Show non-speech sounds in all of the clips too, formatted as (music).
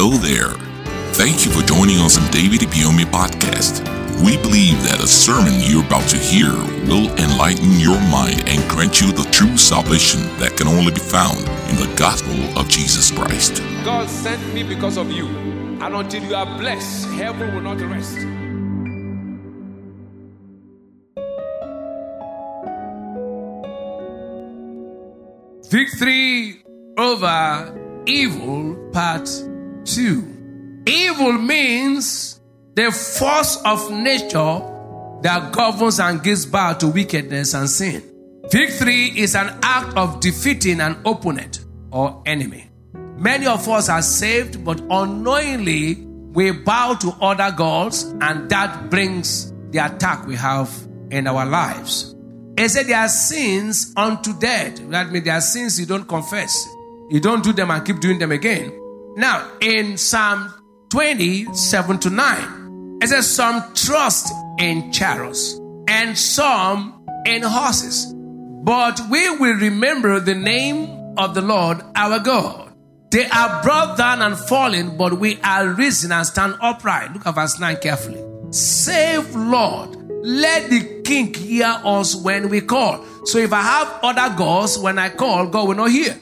Hello there. Thank you for joining us on David Ibiyeomie podcast. We believe that a sermon you're about to hear will enlighten your mind and grant you the true salvation that can only be found in the gospel of Jesus Christ. God sent me because of you. And until you are blessed, heaven will not rest. Victory over evil, part 2. Evil means the force of nature that governs and gives birth to wickedness and sin. Victory is an act of defeating an opponent or enemy. Many of us are saved, but unknowingly we bow to other gods, and that brings the attack we have in our lives. It said there are sins unto death. That means there are sins you don't confess. You don't do them and keep doing them again. Now, in Psalm 20, 7 to 9, it says, Some trust in chariots and some in horses. But we will remember the name of the Lord our God. They are brought down and fallen, but we are risen and stand upright. Look at verse 9 carefully. Save, Lord. Let the king hear us when we call. So if I have other gods, when I call, God will not hear.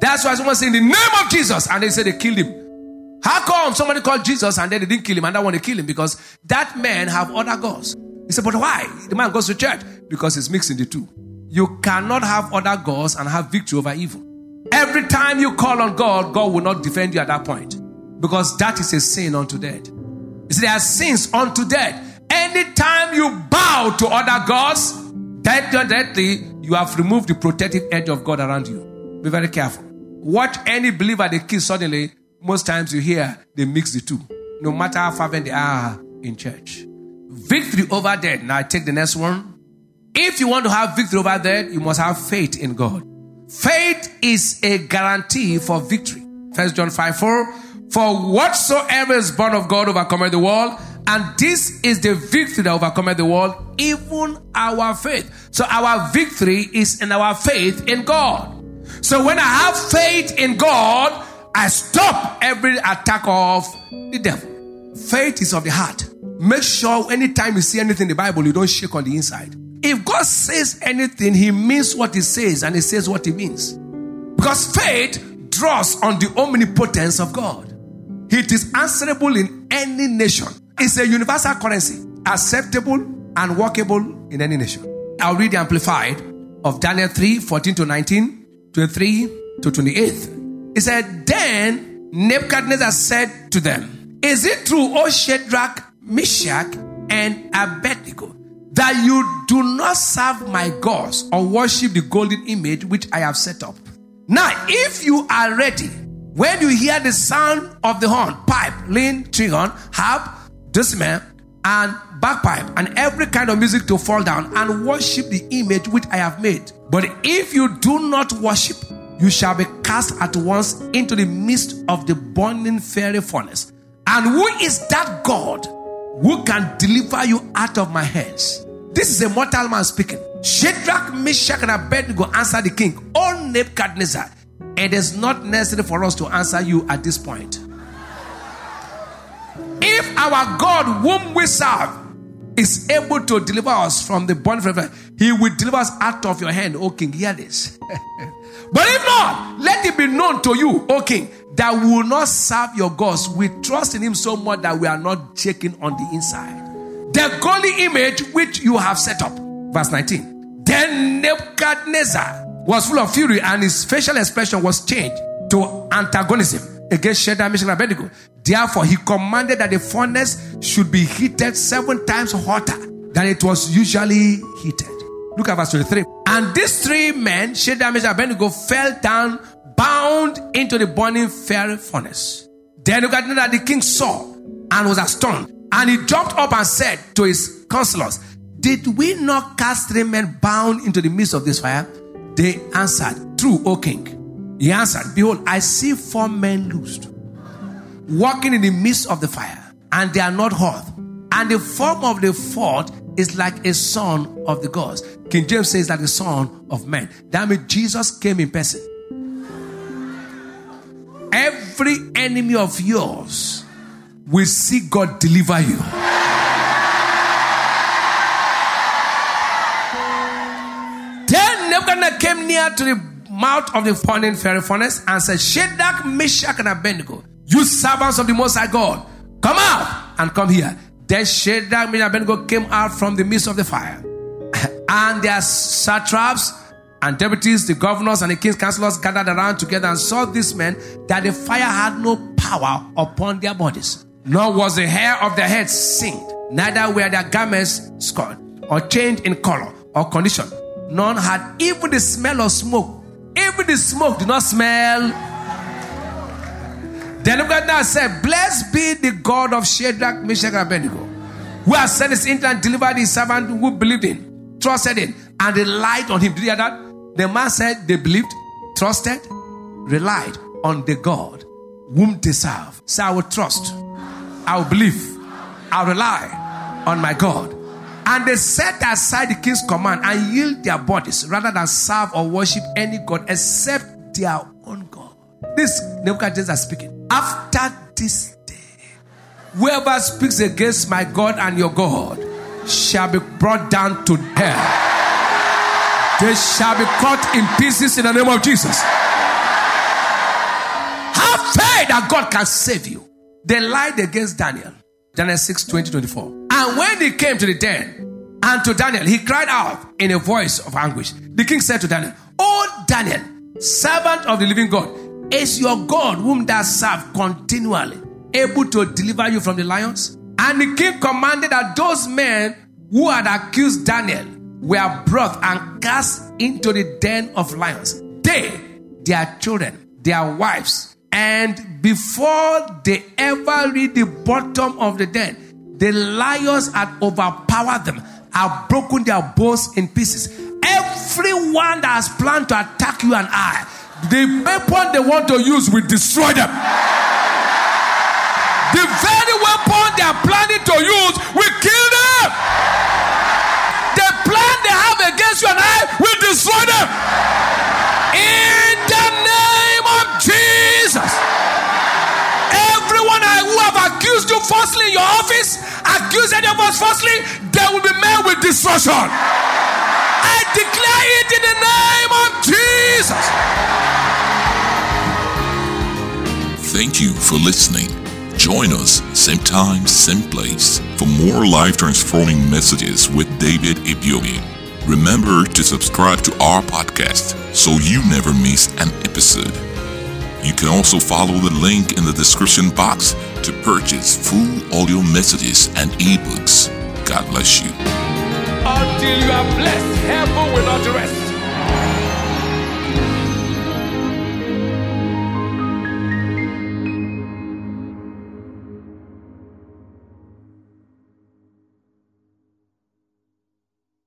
That's why someone say in the name of Jesus, and they say they killed him. How come somebody called Jesus and then they didn't kill him and I want to kill him? Because that man have other gods. He said, but why? The man goes to church because he's mixing the two. You cannot have other gods and have victory over evil. Every time you call on God, God will not defend you at that point because that is a sin unto death. You see, there are sins unto death. Anytime you bow to other gods, deadly, you have removed the protective edge of God around you. Be very careful. Watch any believer they kill suddenly. Most times you hear they mix the two, no matter how fervent they are in church. Victory over death. Now I take the next one. If you want to have victory over death, you must have faith in God. Faith is a guarantee for victory. First John 5 4. For whatsoever is born of God overcometh the world, and this is the victory that overcometh the world, even our faith. So our victory is in our faith in God. So when I have faith in God, I stop every attack of the devil. Faith is of the heart. Make sure anytime you see anything in the Bible, you don't shake on the inside. If God says anything, He means what He says and He says what He means. Because faith draws on the omnipotence of God. It is answerable in any nation. It's a universal currency, acceptable and workable in any nation. I'll read the Amplified of Daniel 3 14 to 19, 23 to 28. He said, Then Nebuchadnezzar said to them, Is it true, O Shadrach, Meshach, and Abednego, that you do not serve my gods or worship the golden image which I have set up? Now, if you are ready, when you hear the sound of the horn, pipe, lute, trigon, harp, dulcimer, and bagpipe, and every kind of music to fall down and worship the image which I have made. But if you do not worship, you shall be cast at once into the midst of the burning fiery furnace. And who is that God who can deliver you out of my hands? This is a mortal man speaking. Shadrach, Meshach, and Abednego answered the king, O Nebuchadnezzar, it is not necessary for us to answer you at this point. If our God, whom we serve, is able to deliver us from the bond fire, he will deliver us out of your hand, O king. Hear this. (laughs) but if not, let it be known to you, O king, that we will not serve your gods. We trust in him so much that we are not shaking on the inside. The golden image which you have set up. Verse 19. Then Nebuchadnezzar was full of fury and his facial expression was changed to antagonism against Shadrach, Meshach, and Abednego. Therefore, he commanded that the furnace should be heated seven times hotter than it was usually heated. Look at verse 23. And these three men, Shadrach, Meshach, Abednego, fell down, bound into the burning fiery furnace. Then Nebuchadnezzar the king saw and was astonished. And he jumped up and said to his counselors, Did we not cast three men bound into the midst of this fire? They answered, True, O king. He answered, Behold, I see four men loosed, walking in the midst of the fire, and they are not hurt. And the form of the fourth is like a son of the gods. King James says, like the son of man. That means Jesus came in person. Every enemy of yours will see God deliver you. then Nebuchadnezzar came near to the mouth of the fiery furnace and said, Shadrach, Meshach, and Abednego, you servants of the Most High God, come out and come here. Then Shadrach, Meshach, Abednego came out from the midst of the fire, (laughs) and their satraps and deputies, the governors, and the king's counselors gathered around together and saw these men that the fire had no power upon their bodies, nor was the hair of their heads singed, neither were their garments scorched or changed in color or condition. None had even the smell of smoke. Even the smoke did not smell. Then Nebuchadnezzar said, Blessed be the God of Shadrach, Meshach, and Abednego, who has sent his angel and delivered his servant who believed in, trusted in, and relied on him. Did you hear that? The man said they believed, trusted, relied on the God whom they serve. So I will trust, I will believe, I will rely on my God. And they set aside the king's command and yield their bodies rather than serve or worship any God except their own God. This Nebuchadnezzar speaking. After this day, whoever speaks against my God and your God shall be brought down to hell. They shall be cut in pieces in the name of Jesus. Have faith that God can save you. They lied against Daniel. Daniel 6 20 24. And when he came to the den and to Daniel, he cried out in a voice of anguish. The king said to Daniel, O Daniel, servant of the living God, is your God, whom thou serve continually, able to deliver you from the lions? And the king commanded that those men who had accused Daniel were brought and cast into the den of lions. They, their children, their wives, and before they ever reach the bottom of the den, the lions had overpowered them, had broken their bones in pieces. Everyone that has planned to attack you and I, the weapon they want to use will destroy them. The very weapon they are planning to use will kill them. The plan they have against you and I will destroy them. In the name of Jesus. Everyone who have accused you falsely in your office, accuse any of us falsely, they will be met with destruction. Declare it in the name of Jesus. Thank you for listening. Join us same time, same place for more life transforming messages with David Ibiyeomie. Remember to subscribe to our podcast so you never miss an episode. You can also follow the link in the description box to purchase full audio messages and ebooks. God bless you. Until you are blessed, heaven will not rest.